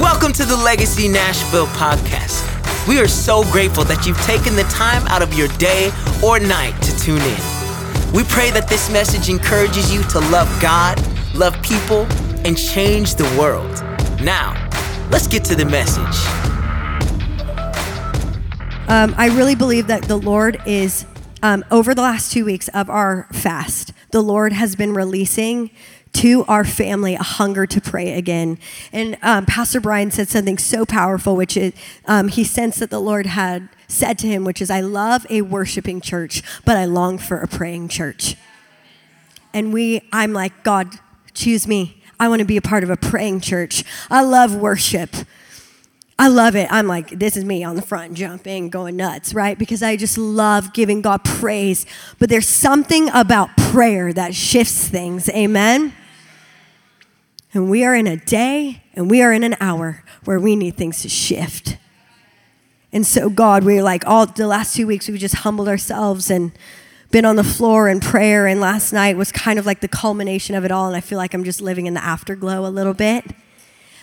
Welcome to the Legacy Nashville podcast. We are so grateful that you've taken the time out of your day or night to tune in. We pray that this message encourages you to love God, love people, and change the world. Now, let's get to the message. Um, I really believe that the Lord is, um, over the last two weeks of our fast, the Lord has been releasing to our family a hunger to pray again. And um, Pastor Brian said something so powerful, which is um, he sensed that the Lord had said to him, which is, I love a worshiping church, but I long for a praying church. And we, I'm like, God, choose me. I want to be a part of a praying church. I love worship. I love it. I'm like, this is me on the front jumping, going nuts, right? Because I just love giving God praise. But there's something about prayer that shifts things. Amen? And we are in a day and we are in an hour where we need things to shift. And so, God, we're like, all the last two weeks, we've just humbled ourselves and been on the floor in prayer. And last night was kind of like the culmination of it all. And I feel like I'm just living in the afterglow a little bit.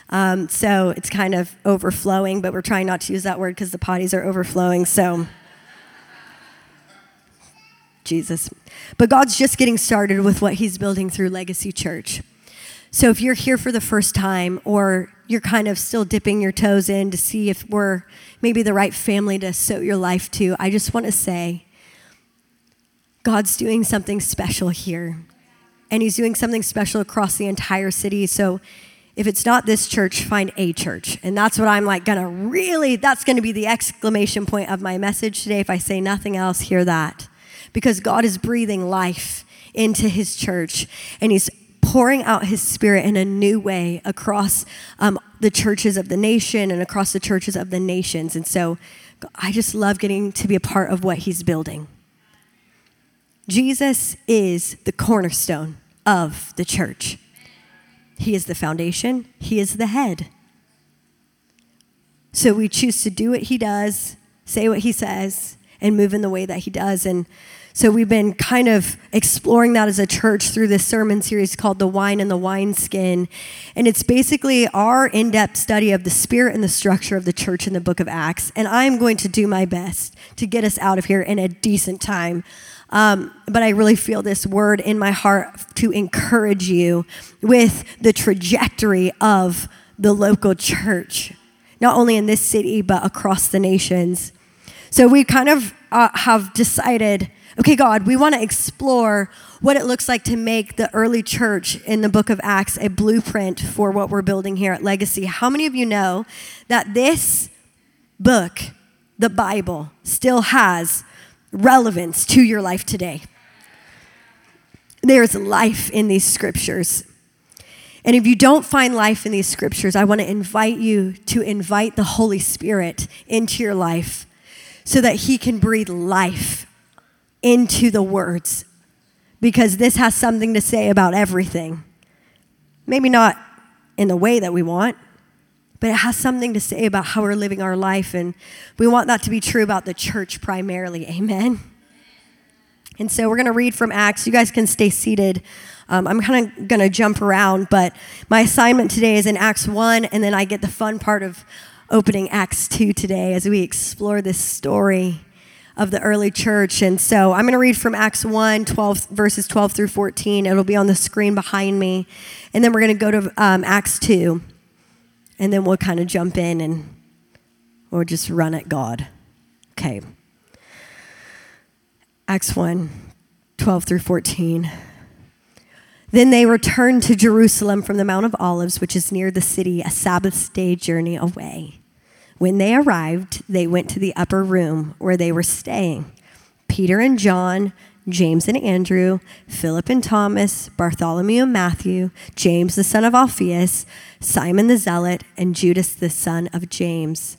Um, so it's kind of overflowing, but we're trying not to use that word because the potties are overflowing. So, Jesus. But God's just getting started with what He's building through Legacy Church. So if you're here for the first time or you're kind of still dipping your toes in to see if we're maybe the right family to sow your life to, I just want to say God's doing something special here. And He's doing something special across the entire city. So if it's not this church, find a church. And that's what I'm like gonna really, that's gonna be the exclamation point of my message today. If I say nothing else, hear that. Because God is breathing life into His church and He's pouring out his spirit in a new way across um, the churches of the nation and across the churches of the nations. And so I just love getting to be a part of what he's building. Jesus is the cornerstone of the church. He is the foundation, He is the head. So we choose to do what He does, say what He says, and move in the way that He does. And so we've been kind of exploring that as a church through this sermon series called The Wine and the Wineskin. And it's basically our in depth study of the spirit and the structure of the church in the book of Acts. And I'm going to do my best to get us out of here in a decent time. Um, but I really feel this word in my heart to encourage you with the trajectory of the local church, not only in this city, but across the nations. So we kind of uh, have decided okay, God, we want to explore what it looks like to make the early church in the book of Acts a blueprint for what we're building here at Legacy. How many of you know that this book, the Bible, still has relevance to your life today? There's life in these scriptures. And if you don't find life in these scriptures, I want to invite you to invite the Holy Spirit into your life so that He can breathe life into the words because this has something to say about everything. Maybe not in the way that we want, but it has something to say about how we're living our life. And we want that to be true about the church primarily. Amen. And so we're going to read from Acts. You guys can stay seated. Um, I'm kind of going to jump around, but my assignment today is in Acts 1, and then I get the fun part of opening Acts 2 today as we explore this story of the early church. And so I'm going to read from Acts 1, 12, verses 12 through 14. It'll be on the screen behind me. And then we're going to go to um, Acts 2. And then we'll kind of jump in and we'll just run at God. Okay. Acts 1, 12 through 14. Then they returned to Jerusalem from the Mount of Olives, which is near the city, a Sabbath day journey away. When they arrived, they went to the upper room where they were staying. Peter and John, James and Andrew, Philip and Thomas, Bartholomew and Matthew, James the son of Alphaeus, Simon the Zealot, and Judas the son of James.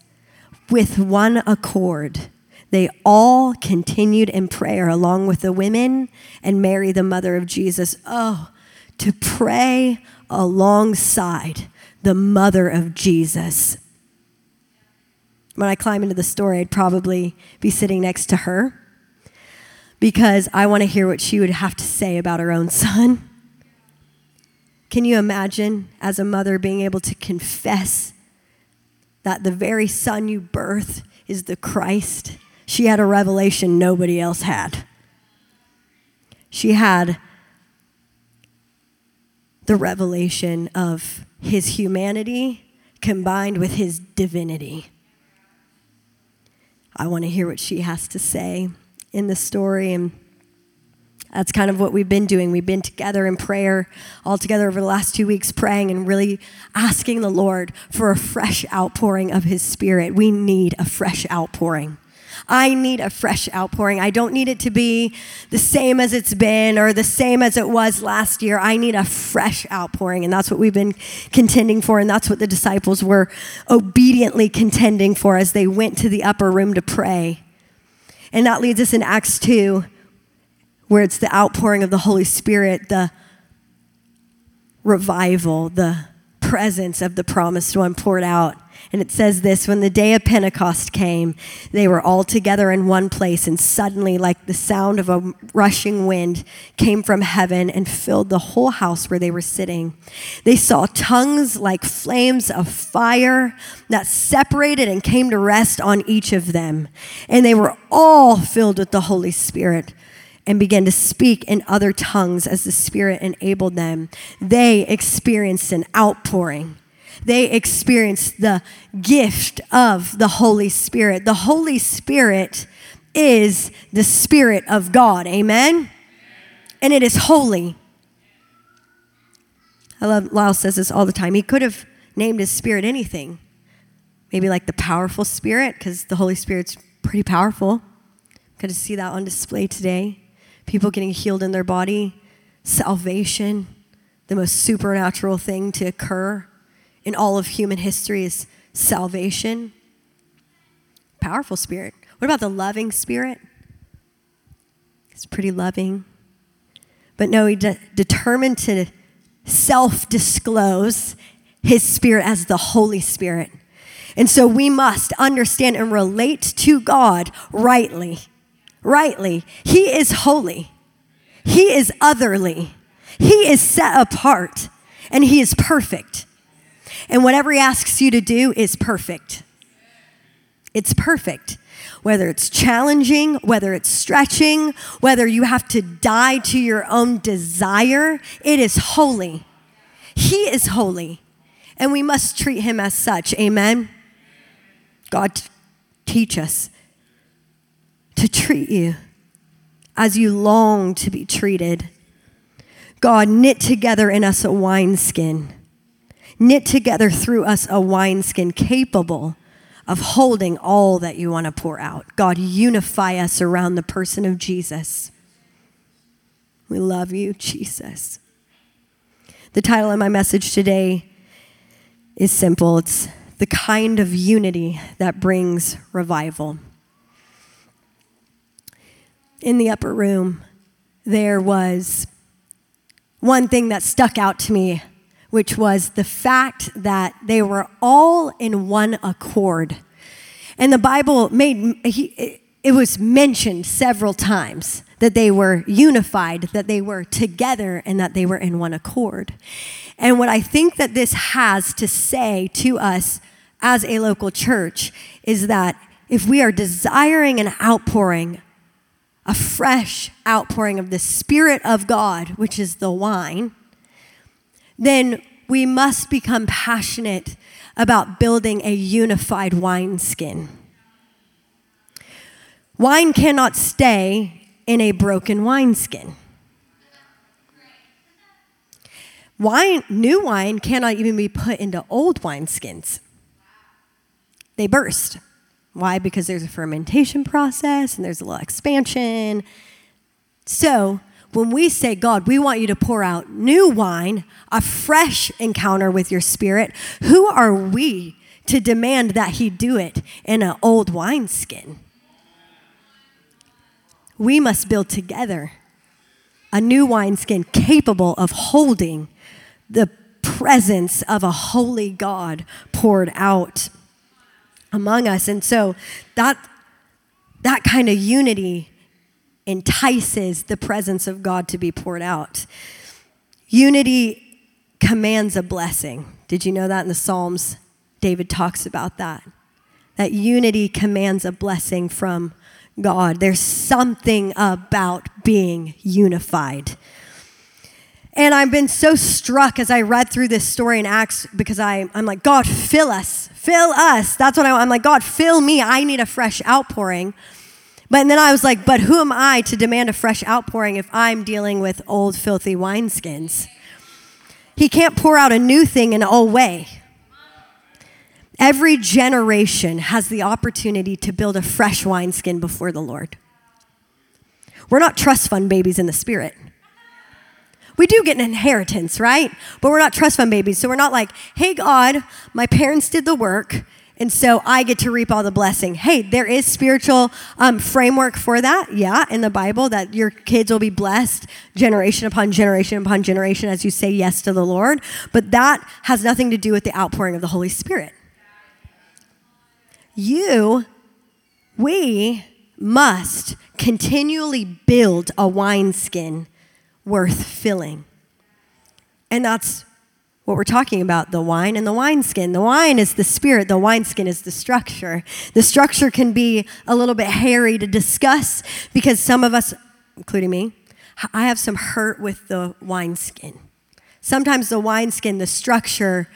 With one accord, they all continued in prayer along with the women and Mary, the mother of Jesus. Oh, to pray alongside the mother of Jesus when I climb into the story, I'd probably be sitting next to her because I want to hear what she would have to say about her own son. Can you imagine, as a mother, being able to confess that the very son you birth is the Christ, she had a revelation nobody else had. She had the revelation of his humanity combined with his divinity. I want to hear what she has to say in the story and that's kind of what we've been doing. We've been together in prayer all together over the last two weeks, praying and really asking the Lord for a fresh outpouring of His Spirit. We need a fresh outpouring. I need a fresh outpouring. I don't need it to be the same as it's been or the same as it was last year. I need a fresh outpouring. And that's what we've been contending for. And that's what the disciples were obediently contending for as they went to the upper room to pray. And that leads us in Acts 2 where it's the outpouring of the Holy Spirit, the revival, the presence of the promised one poured out. And it says this when the day of Pentecost came, they were all together in one place, and suddenly, like the sound of a rushing wind, came from heaven and filled the whole house where they were sitting. They saw tongues like flames of fire that separated and came to rest on each of them. And they were all filled with the Holy Spirit and began to speak in other tongues as the Spirit enabled them. They experienced an outpouring. They experienced the gift of the Holy Spirit. The Holy Spirit is the Spirit of God. Amen? And it is holy. I love Lyle says this all the time. He could have named his spirit anything. Maybe like the powerful spirit, because the Holy Spirit's pretty powerful. Good to see that on display today people getting healed in their body, salvation, the most supernatural thing to occur in all of human history is salvation. Powerful spirit. What about the loving spirit? It's pretty loving. But no, he de- determined to self disclose his spirit as the Holy Spirit. And so we must understand and relate to God rightly rightly. He is holy, He is otherly, He is set apart, and He is perfect. And whatever He asks you to do is perfect. It's perfect. Whether it's challenging, whether it's stretching, whether you have to die to your own desire, it is holy. He is holy, and we must treat him as such. Amen. God, teach us to treat you as you long to be treated. God, knit together in us a wineskin, knit together through us a wineskin capable of holding all that you want to pour out. God, unify us around the person of Jesus. We love you, Jesus. The title of my message today is simple it's the kind of unity that brings revival in the upper room, there was one thing that stuck out to me, which was the fact that they were all in one accord. And the Bible made it was mentioned several times that they were unified, that they were together, and that they were in one accord. And what I think that this has to say to us as a local church is that if we are desiring an outpouring a fresh outpouring of the Spirit of God, which is the wine, then we must become passionate about building a unified wineskin. Wine cannot stay in a broken wineskin. Wine, new wine cannot even be put into old wineskins. They burst. Why? Because there's a fermentation process and there's a little expansion. So, when we say, God, we want you to pour out new wine, a fresh encounter with your spirit, who are we to demand that he do it in an old wineskin? We must build together a new wineskin capable of holding the presence of a holy God poured out among us. And so that, that kind of unity entices the presence of God to be poured out. Unity commands a blessing. Did you know that in the Psalms David talks about that. That unity commands a blessing from God. There's something about being unified. And I've been so struck as I read through this story in Acts because I, I'm like, God, fill us, fill us. That's what I, I'm like, God, fill me. I need a fresh outpouring. But then I was like, but who am I to demand a fresh outpouring if I'm dealing with old, filthy wineskins? He can't pour out a new thing in an old way. Every generation has the opportunity to build a fresh wineskin before the Lord. We're not trust fund babies in the spirit. We do get an inheritance, right? But we're not trust fund babies. So we're not like, hey, God, my parents did the work. And so I get to reap all the blessing. Hey, there is spiritual um, framework for that, yeah, in the Bible that your kids will be blessed generation upon generation upon generation as you say yes to the Lord. But that has nothing to do with the outpouring of the Holy Spirit. You, we must continually build a wineskin worth filling. And that's what we're talking about the wine and the wineskin. The wine is the spirit, the wineskin is the structure. The structure can be a little bit hairy to discuss because some of us, including me, I have some hurt with the wineskin. Sometimes the wineskin, the structure,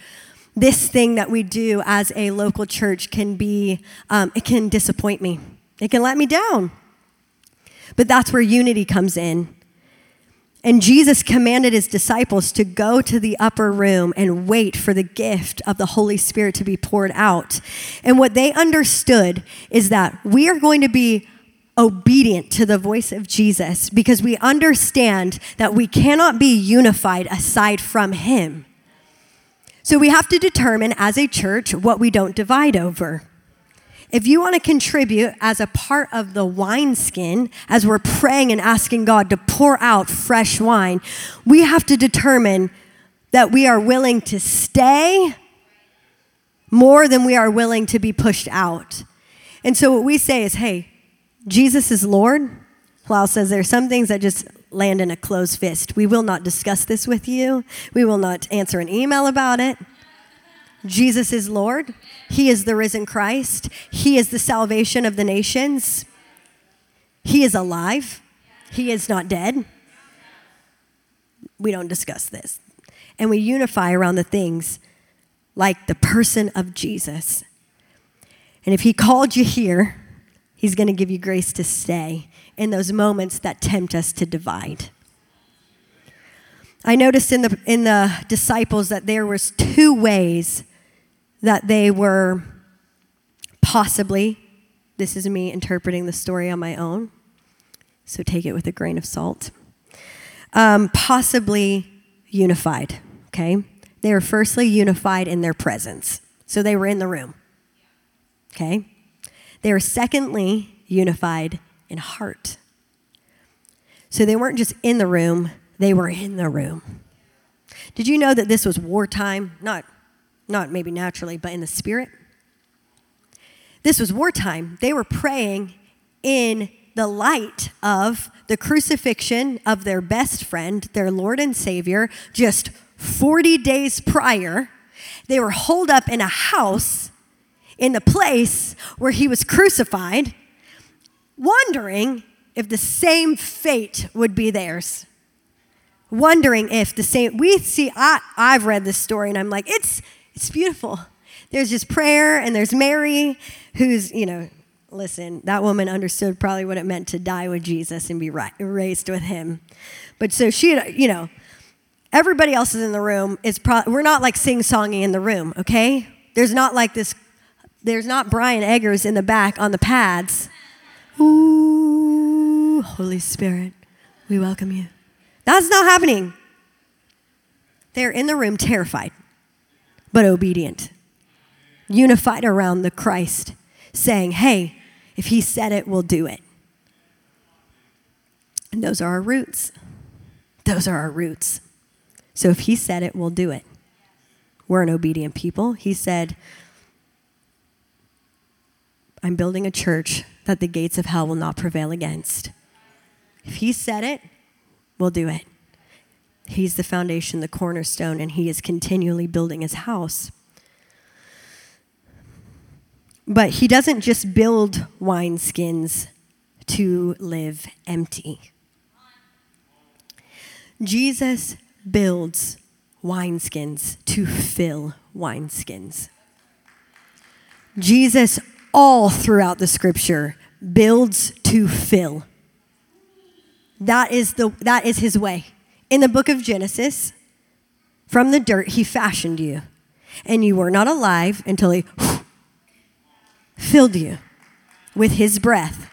this thing that we do as a local church can be, um, it can disappoint me. It can let me down. But that's where unity comes in. And Jesus commanded his disciples to go to the upper room and wait for the gift of the Holy Spirit to be poured out. And what they understood is that we are going to be obedient to the voice of Jesus because we understand that we cannot be unified aside from him. So we have to determine as a church what we don't divide over. If you want to contribute as a part of the wineskin, as we're praying and asking God to pour out fresh wine, we have to determine that we are willing to stay more than we are willing to be pushed out. And so what we say is, hey, Jesus is Lord. Paul says there are some things that just land in a closed fist. We will not discuss this with you. We will not answer an email about it. Jesus is Lord. He is the risen Christ. He is the salvation of the nations. He is alive. He is not dead. We don't discuss this. And we unify around the things like the person of Jesus. And if He called you here, He's going to give you grace to stay in those moments that tempt us to divide. I noticed in the, in the disciples that there was two ways that they were possibly, this is me interpreting the story on my own, so take it with a grain of salt, um, possibly unified, okay? They were firstly unified in their presence. So they were in the room, okay? They were secondly unified in heart. So they weren't just in the room, they were in the room. Did you know that this was wartime? Not not maybe naturally, but in the spirit. This was wartime. They were praying in the light of the crucifixion of their best friend, their Lord and Savior, just 40 days prior. They were holed up in a house in the place where he was crucified, wondering if the same fate would be theirs. Wondering if the same, we see, I, I've read this story and I'm like, it's, it's beautiful. There's just prayer, and there's Mary, who's, you know, listen, that woman understood probably what it meant to die with Jesus and be raised with him. But so she, you know, everybody else is in the room. It's pro- we're not like sing songing in the room, okay? There's not like this, there's not Brian Eggers in the back on the pads. Ooh, Holy Spirit, we welcome you. That's not happening. They're in the room terrified but obedient, unified around the Christ, saying, Hey, if He said it, we'll do it. And those are our roots. Those are our roots. So if He said it, we'll do it. We're an obedient people. He said, I'm building a church that the gates of hell will not prevail against. If He said it, we'll do it. He's the foundation, the cornerstone, and he is continually building his house. But he doesn't just build wineskins to live empty. Jesus builds wineskins to fill wineskins. Jesus, all throughout the scripture, builds to fill. That is, the, that is his way. In the book of Genesis, from the dirt, he fashioned you, and you were not alive until he filled you with his breath.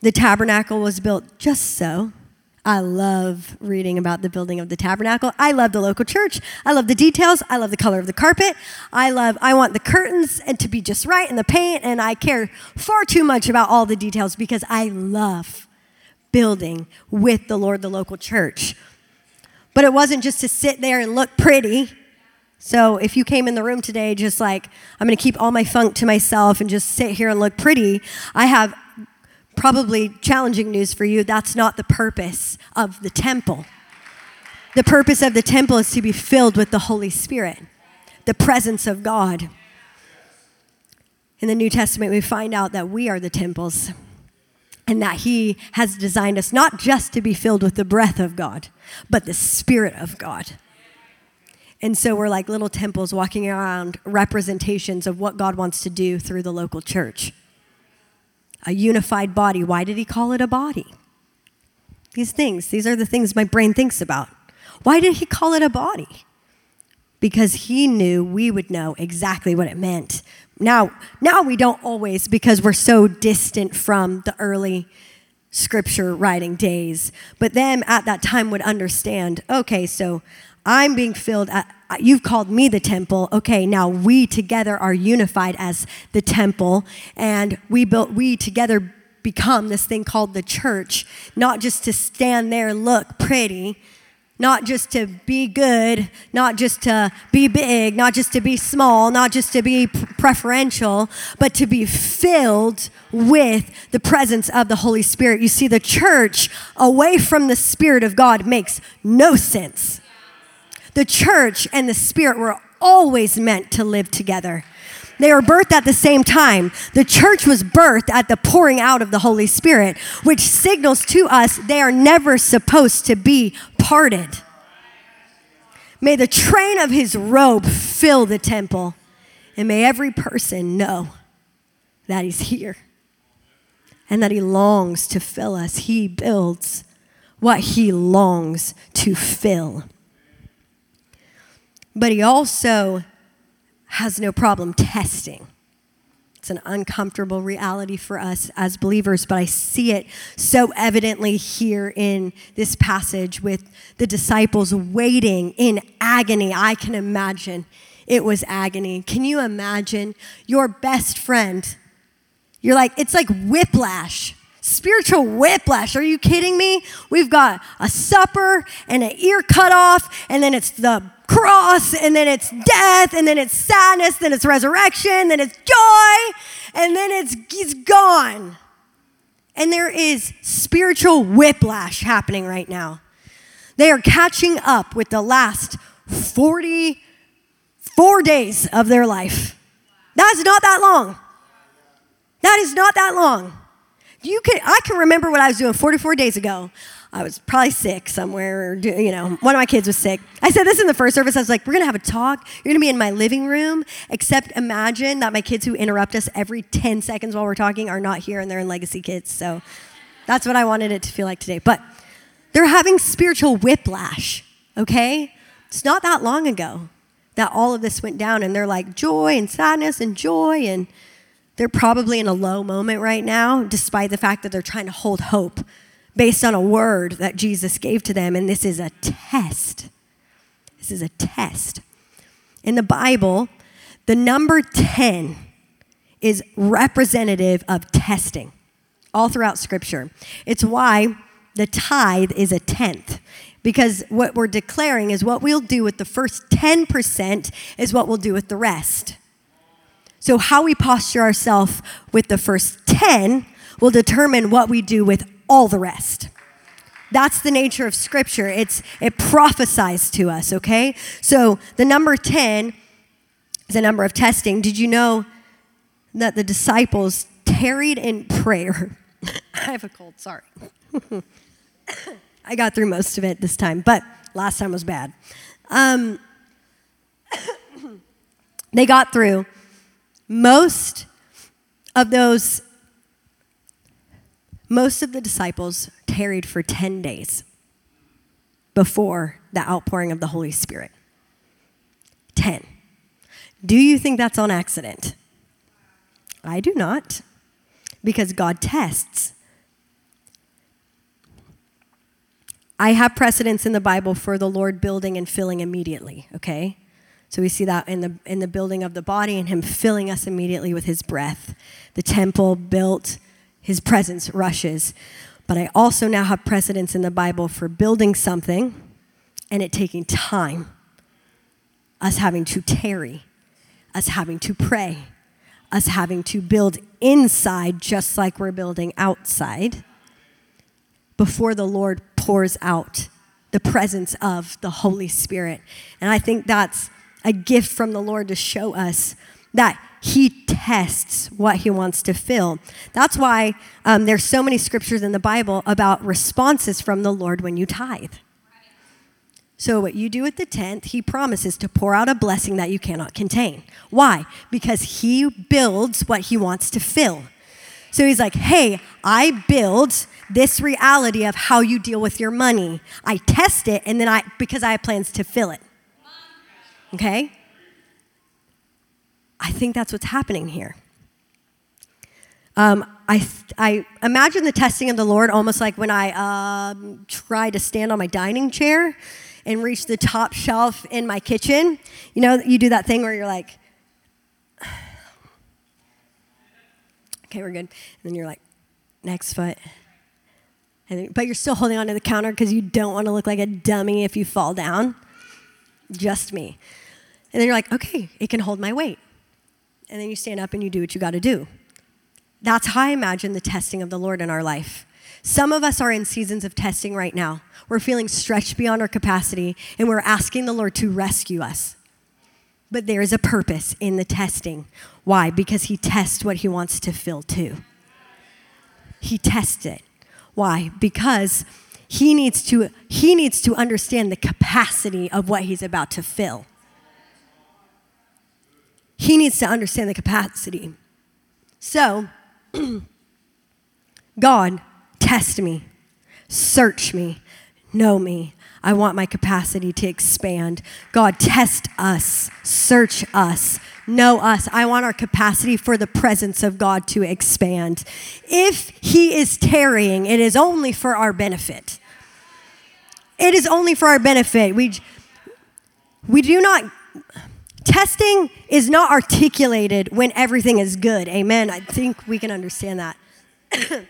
The tabernacle was built just so. I love reading about the building of the tabernacle. I love the local church. I love the details. I love the color of the carpet. I love I want the curtains and to be just right and the paint and I care far too much about all the details because I love building with the Lord the local church. But it wasn't just to sit there and look pretty. So if you came in the room today just like, I'm going to keep all my funk to myself and just sit here and look pretty, I have probably challenging news for you. That's not the purpose of the temple. The purpose of the temple is to be filled with the Holy Spirit, the presence of God. In the New Testament, we find out that we are the temples and that He has designed us not just to be filled with the breath of God, but the Spirit of God. And so we're like little temples walking around representations of what God wants to do through the local church. A unified body. Why did he call it a body? These things, these are the things my brain thinks about. Why did he call it a body? Because he knew we would know exactly what it meant. Now, now we don't always because we're so distant from the early scripture writing days. But them at that time would understand okay, so I'm being filled. At, you've called me the temple. Okay, now we together are unified as the temple, and we built. We together become this thing called the church. Not just to stand there look pretty, not just to be good, not just to be big, not just to be small, not just to be preferential, but to be filled with the presence of the Holy Spirit. You see, the church away from the Spirit of God makes no sense. The church and the Spirit were always meant to live together. They were birthed at the same time. The church was birthed at the pouring out of the Holy Spirit, which signals to us they are never supposed to be parted. May the train of his robe fill the temple, and may every person know that he's here and that he longs to fill us. He builds what he longs to fill but he also has no problem testing. It's an uncomfortable reality for us as believers, but I see it so evidently here in this passage with the disciples waiting in agony. I can imagine it was agony. Can you imagine your best friend? You're like, it's like whiplash spiritual whiplash. Are you kidding me? We've got a supper and an ear cut off, and then it's the cross, and then it's death, and then it's sadness, then it's resurrection, then it's joy, and then it's he's gone. And there is spiritual whiplash happening right now. They are catching up with the last 44 days of their life. That's not that long. That is not that long. You can, I can remember what I was doing 44 days ago. I was probably sick somewhere, you know, one of my kids was sick. I said this in the first service. I was like, we're going to have a talk. You're going to be in my living room, except imagine that my kids who interrupt us every 10 seconds while we're talking are not here and they're in Legacy Kids. So that's what I wanted it to feel like today. But they're having spiritual whiplash, okay? It's not that long ago that all of this went down and they're like joy and sadness and joy and they're probably in a low moment right now, despite the fact that they're trying to hold hope based on a word that Jesus gave to them. And this is a test. This is a test. In the Bible, the number 10 is representative of testing all throughout Scripture. It's why the tithe is a tenth. Because what we're declaring is what we'll do with the first 10% is what we'll do with the rest. So, how we posture ourselves with the first 10 will determine what we do with all the rest. That's the nature of scripture. It's it prophesies to us, okay? So, the number 10 the number of testing. Did you know that the disciples tarried in prayer? I have a cold, sorry. I got through most of it this time, but last time was bad. Um, they got through most of those, most of the disciples tarried for 10 days before the outpouring of the Holy Spirit. 10. Do you think that's on accident? I do not, because God tests. I have precedents in the Bible for the Lord building and filling immediately, okay? So we see that in the, in the building of the body and Him filling us immediately with His breath. The temple built, His presence rushes. But I also now have precedents in the Bible for building something and it taking time, us having to tarry, us having to pray, us having to build inside just like we're building outside before the Lord pours out the presence of the Holy Spirit. And I think that's a gift from the Lord to show us that he tests what he wants to fill. That's why um, there's so many scriptures in the Bible about responses from the Lord when you tithe. So, what you do at the tenth, he promises to pour out a blessing that you cannot contain. Why? Because he builds what he wants to fill. So, he's like, hey, I build this reality of how you deal with your money. I test it, and then I, because I have plans to fill it. Okay? I think that's what's happening here. Um, I, I imagine the testing of the Lord almost like when I um, try to stand on my dining chair and reach the top shelf in my kitchen. You know, you do that thing where you're like, okay, we're good. And then you're like, next foot. Then, but you're still holding onto the counter because you don't want to look like a dummy if you fall down. Just me. And then you're like, okay, it can hold my weight. And then you stand up and you do what you got to do. That's how I imagine the testing of the Lord in our life. Some of us are in seasons of testing right now. We're feeling stretched beyond our capacity, and we're asking the Lord to rescue us. But there is a purpose in the testing. Why? Because He tests what He wants to fill too. He tests it. Why? Because he needs to he needs to understand the capacity of what he's about to fill he needs to understand the capacity. So, God, test me, search me, know me. I want my capacity to expand. God, test us, search us, know us. I want our capacity for the presence of God to expand. If He is tarrying, it is only for our benefit. It is only for our benefit. We, we do not Testing is not articulated when everything is good. Amen. I think we can understand that.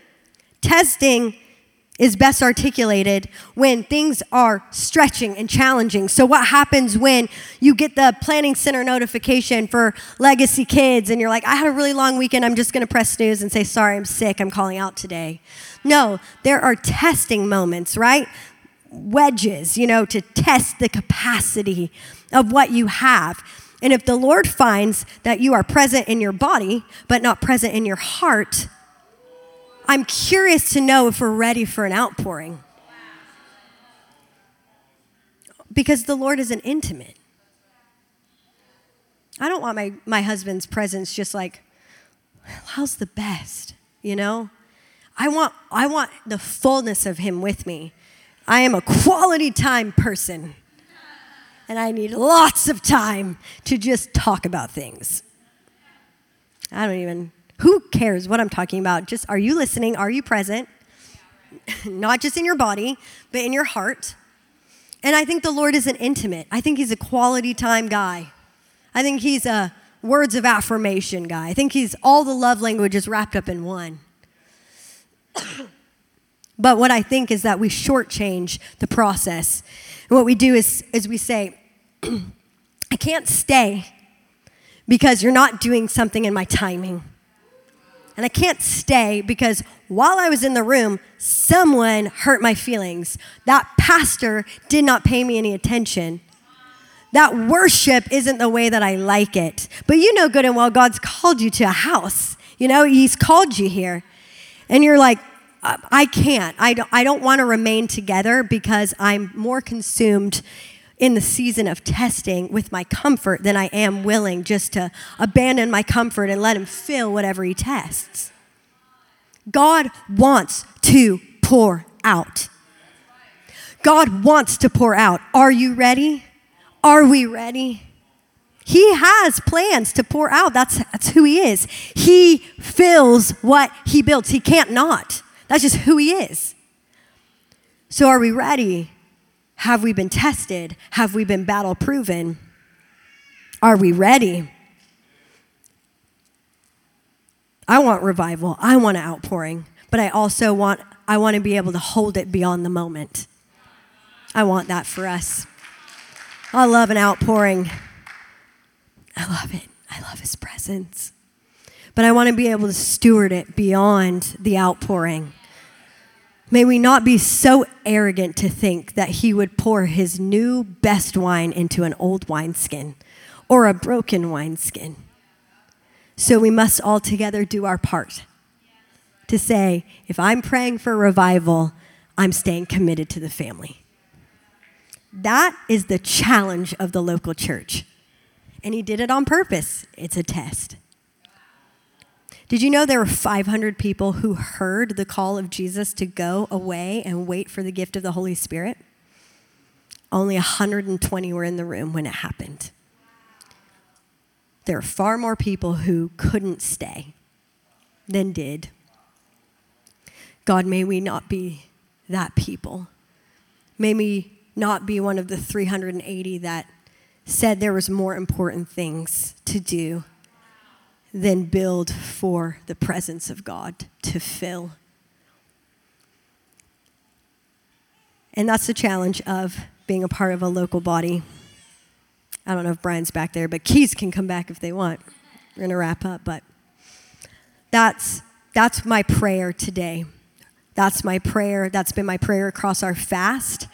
Testing is best articulated when things are stretching and challenging. So, what happens when you get the planning center notification for Legacy Kids and you're like, I had a really long weekend, I'm just gonna press snooze and say, Sorry, I'm sick, I'm calling out today. No, there are testing moments, right? Wedges, you know, to test the capacity of what you have. And if the Lord finds that you are present in your body, but not present in your heart, I'm curious to know if we're ready for an outpouring. Because the Lord is an intimate. I don't want my, my husband's presence just like, how's the best, you know? I want, I want the fullness of him with me. I am a quality time person and I need lots of time to just talk about things. I don't even, who cares what I'm talking about? Just are you listening? Are you present? Not just in your body, but in your heart. And I think the Lord is an intimate. I think He's a quality time guy. I think He's a words of affirmation guy. I think He's all the love languages wrapped up in one. but what I think is that we shortchange the process and what we do is, is we say, I can't stay because you're not doing something in my timing. And I can't stay because while I was in the room, someone hurt my feelings. That pastor did not pay me any attention. That worship isn't the way that I like it. But you know good and well God's called you to a house. You know, He's called you here. And you're like, uh, I can't. I don't, I don't want to remain together because I'm more consumed in the season of testing with my comfort than I am willing just to abandon my comfort and let Him fill whatever He tests. God wants to pour out. God wants to pour out. Are you ready? Are we ready? He has plans to pour out. That's, that's who He is. He fills what He builds. He can't not. That's just who He is. So, are we ready? Have we been tested? Have we been battle proven? Are we ready? I want revival. I want an outpouring, but I also want I want to be able to hold it beyond the moment. I want that for us. I love an outpouring. I love it. I love his presence. But I want to be able to steward it beyond the outpouring. May we not be so arrogant to think that he would pour his new best wine into an old wineskin or a broken wineskin. So we must all together do our part to say, if I'm praying for revival, I'm staying committed to the family. That is the challenge of the local church. And he did it on purpose. It's a test. Did you know there were 500 people who heard the call of Jesus to go away and wait for the gift of the Holy Spirit? Only 120 were in the room when it happened. There are far more people who couldn't stay than did. God, may we not be that people. May we not be one of the 380 that said there was more important things to do than build for the presence of God to fill. And that's the challenge of being a part of a local body. I don't know if Brian's back there, but Keys can come back if they want. We're going to wrap up, but that's that's my prayer today. That's my prayer. That's been my prayer across our fast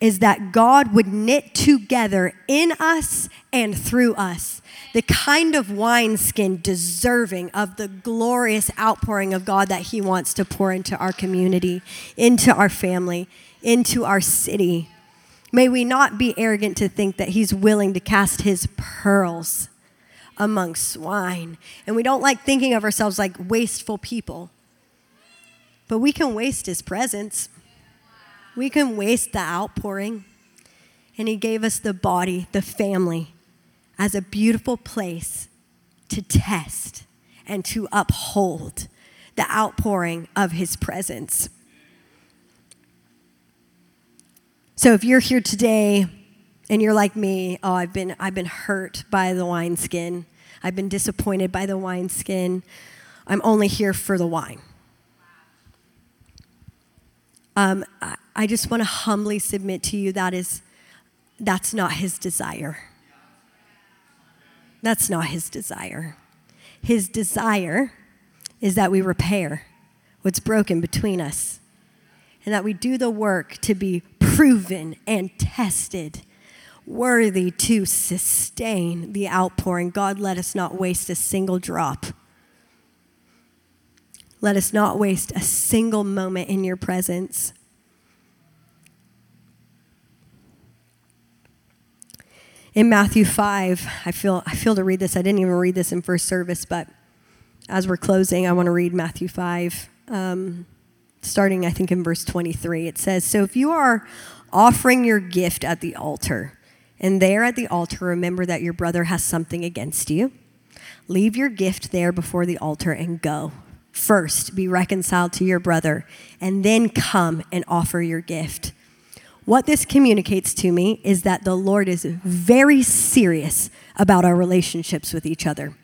is that God would knit together in us and through us the kind of wineskin deserving of the glorious outpouring of God that He wants to pour into our community, into our family, into our city. May we not be arrogant to think that He's willing to cast His pearls among swine. And we don't like thinking of ourselves like wasteful people, but we can waste His presence. We can waste the outpouring. And He gave us the body, the family, as a beautiful place to test and to uphold the outpouring of His presence. So if you're here today and you're like me, oh, I've been, I've been hurt by the wineskin, I've been disappointed by the wineskin, I'm only here for the wine. Um, I just want to humbly submit to you that is, that's not his desire. That's not his desire. His desire is that we repair what's broken between us and that we do the work to be proven and tested, worthy to sustain the outpouring. God, let us not waste a single drop. Let us not waste a single moment in your presence. In Matthew 5, I feel, I feel to read this. I didn't even read this in first service, but as we're closing, I want to read Matthew 5, um, starting, I think, in verse 23. It says, So if you are offering your gift at the altar, and there at the altar, remember that your brother has something against you, leave your gift there before the altar and go. First, be reconciled to your brother, and then come and offer your gift. What this communicates to me is that the Lord is very serious about our relationships with each other.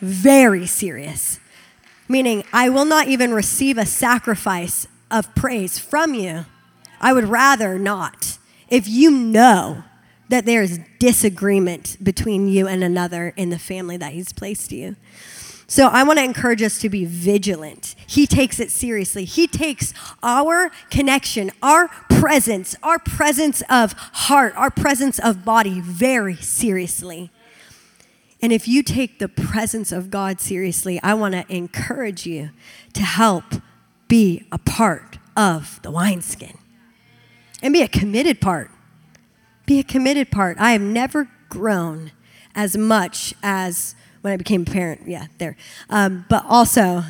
Very serious. Meaning, I will not even receive a sacrifice of praise from you. I would rather not. If you know that there is disagreement between you and another in the family that He's placed you, So I want to encourage us to be vigilant. He takes it seriously. He takes our connection, our presence, our presence of heart, our presence of body very seriously. And if you take the presence of God seriously, I want to encourage you to help be a part of the wineskin and be a committed part. Be a committed part. I have never grown as much as when I became a parent. Yeah, there. Um, but also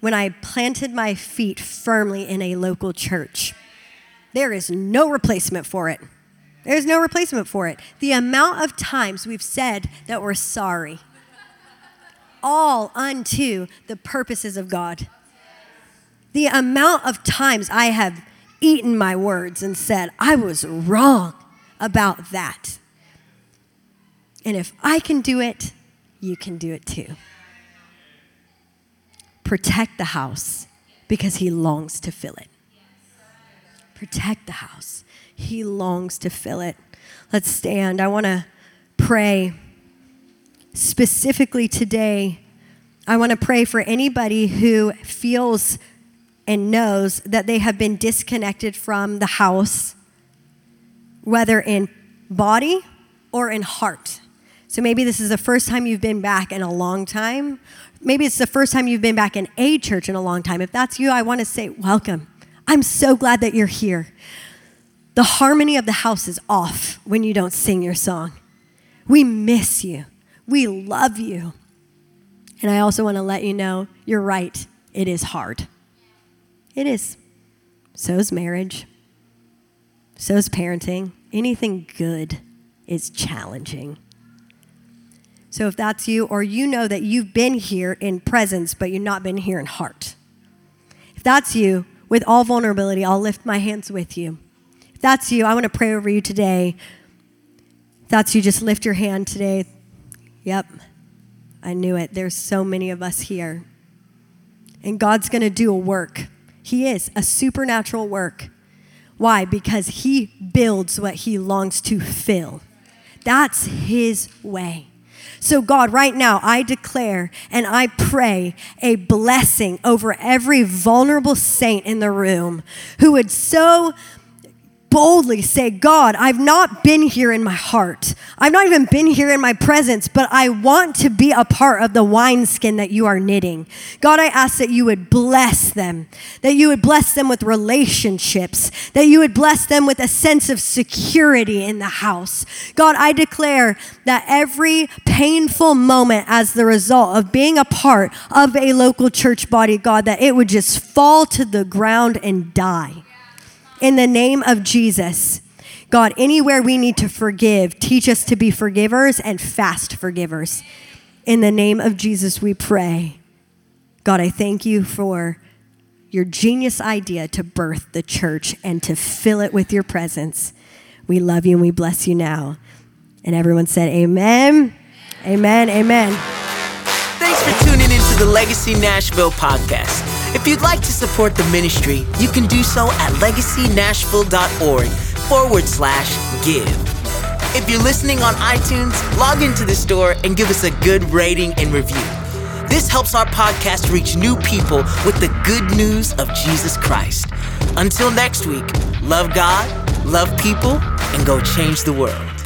when I planted my feet firmly in a local church. There is no replacement for it. There's no replacement for it. The amount of times we've said that we're sorry, all unto the purposes of God. The amount of times I have eaten my words and said, I was wrong about that. And if I can do it, you can do it too. Protect the house because he longs to fill it. Protect the house. He longs to fill it. Let's stand. I want to pray specifically today. I want to pray for anybody who feels and knows that they have been disconnected from the house, whether in body or in heart. So maybe this is the first time you've been back in a long time. Maybe it's the first time you've been back in a church in a long time. If that's you, I want to say, welcome. I'm so glad that you're here. The harmony of the house is off when you don't sing your song. We miss you. We love you. And I also want to let you know you're right. It is hard. It is. So is marriage. So is parenting. Anything good is challenging. So if that's you, or you know that you've been here in presence, but you've not been here in heart. If that's you, with all vulnerability, I'll lift my hands with you. If that's you, I want to pray over you today. If that's you, just lift your hand today. Yep, I knew it. There's so many of us here. And God's going to do a work. He is a supernatural work. Why? Because He builds what He longs to fill. That's His way. So, God, right now, I declare and I pray a blessing over every vulnerable saint in the room who would so boldly say, God, I've not been here in my heart. I've not even been here in my presence, but I want to be a part of the wineskin that you are knitting. God, I ask that you would bless them, that you would bless them with relationships, that you would bless them with a sense of security in the house. God, I declare that every painful moment as the result of being a part of a local church body, God, that it would just fall to the ground and die in the name of Jesus. God, anywhere we need to forgive, teach us to be forgivers and fast forgivers. In the name of Jesus, we pray. God, I thank you for your genius idea to birth the church and to fill it with your presence. We love you and we bless you now. And everyone said, Amen. Amen. Amen. Thanks for tuning into the Legacy Nashville podcast. If you'd like to support the ministry, you can do so at legacynashville.org forward slash give. If you're listening on iTunes, log into the store and give us a good rating and review. This helps our podcast reach new people with the good news of Jesus Christ. Until next week, love God, love people, and go change the world.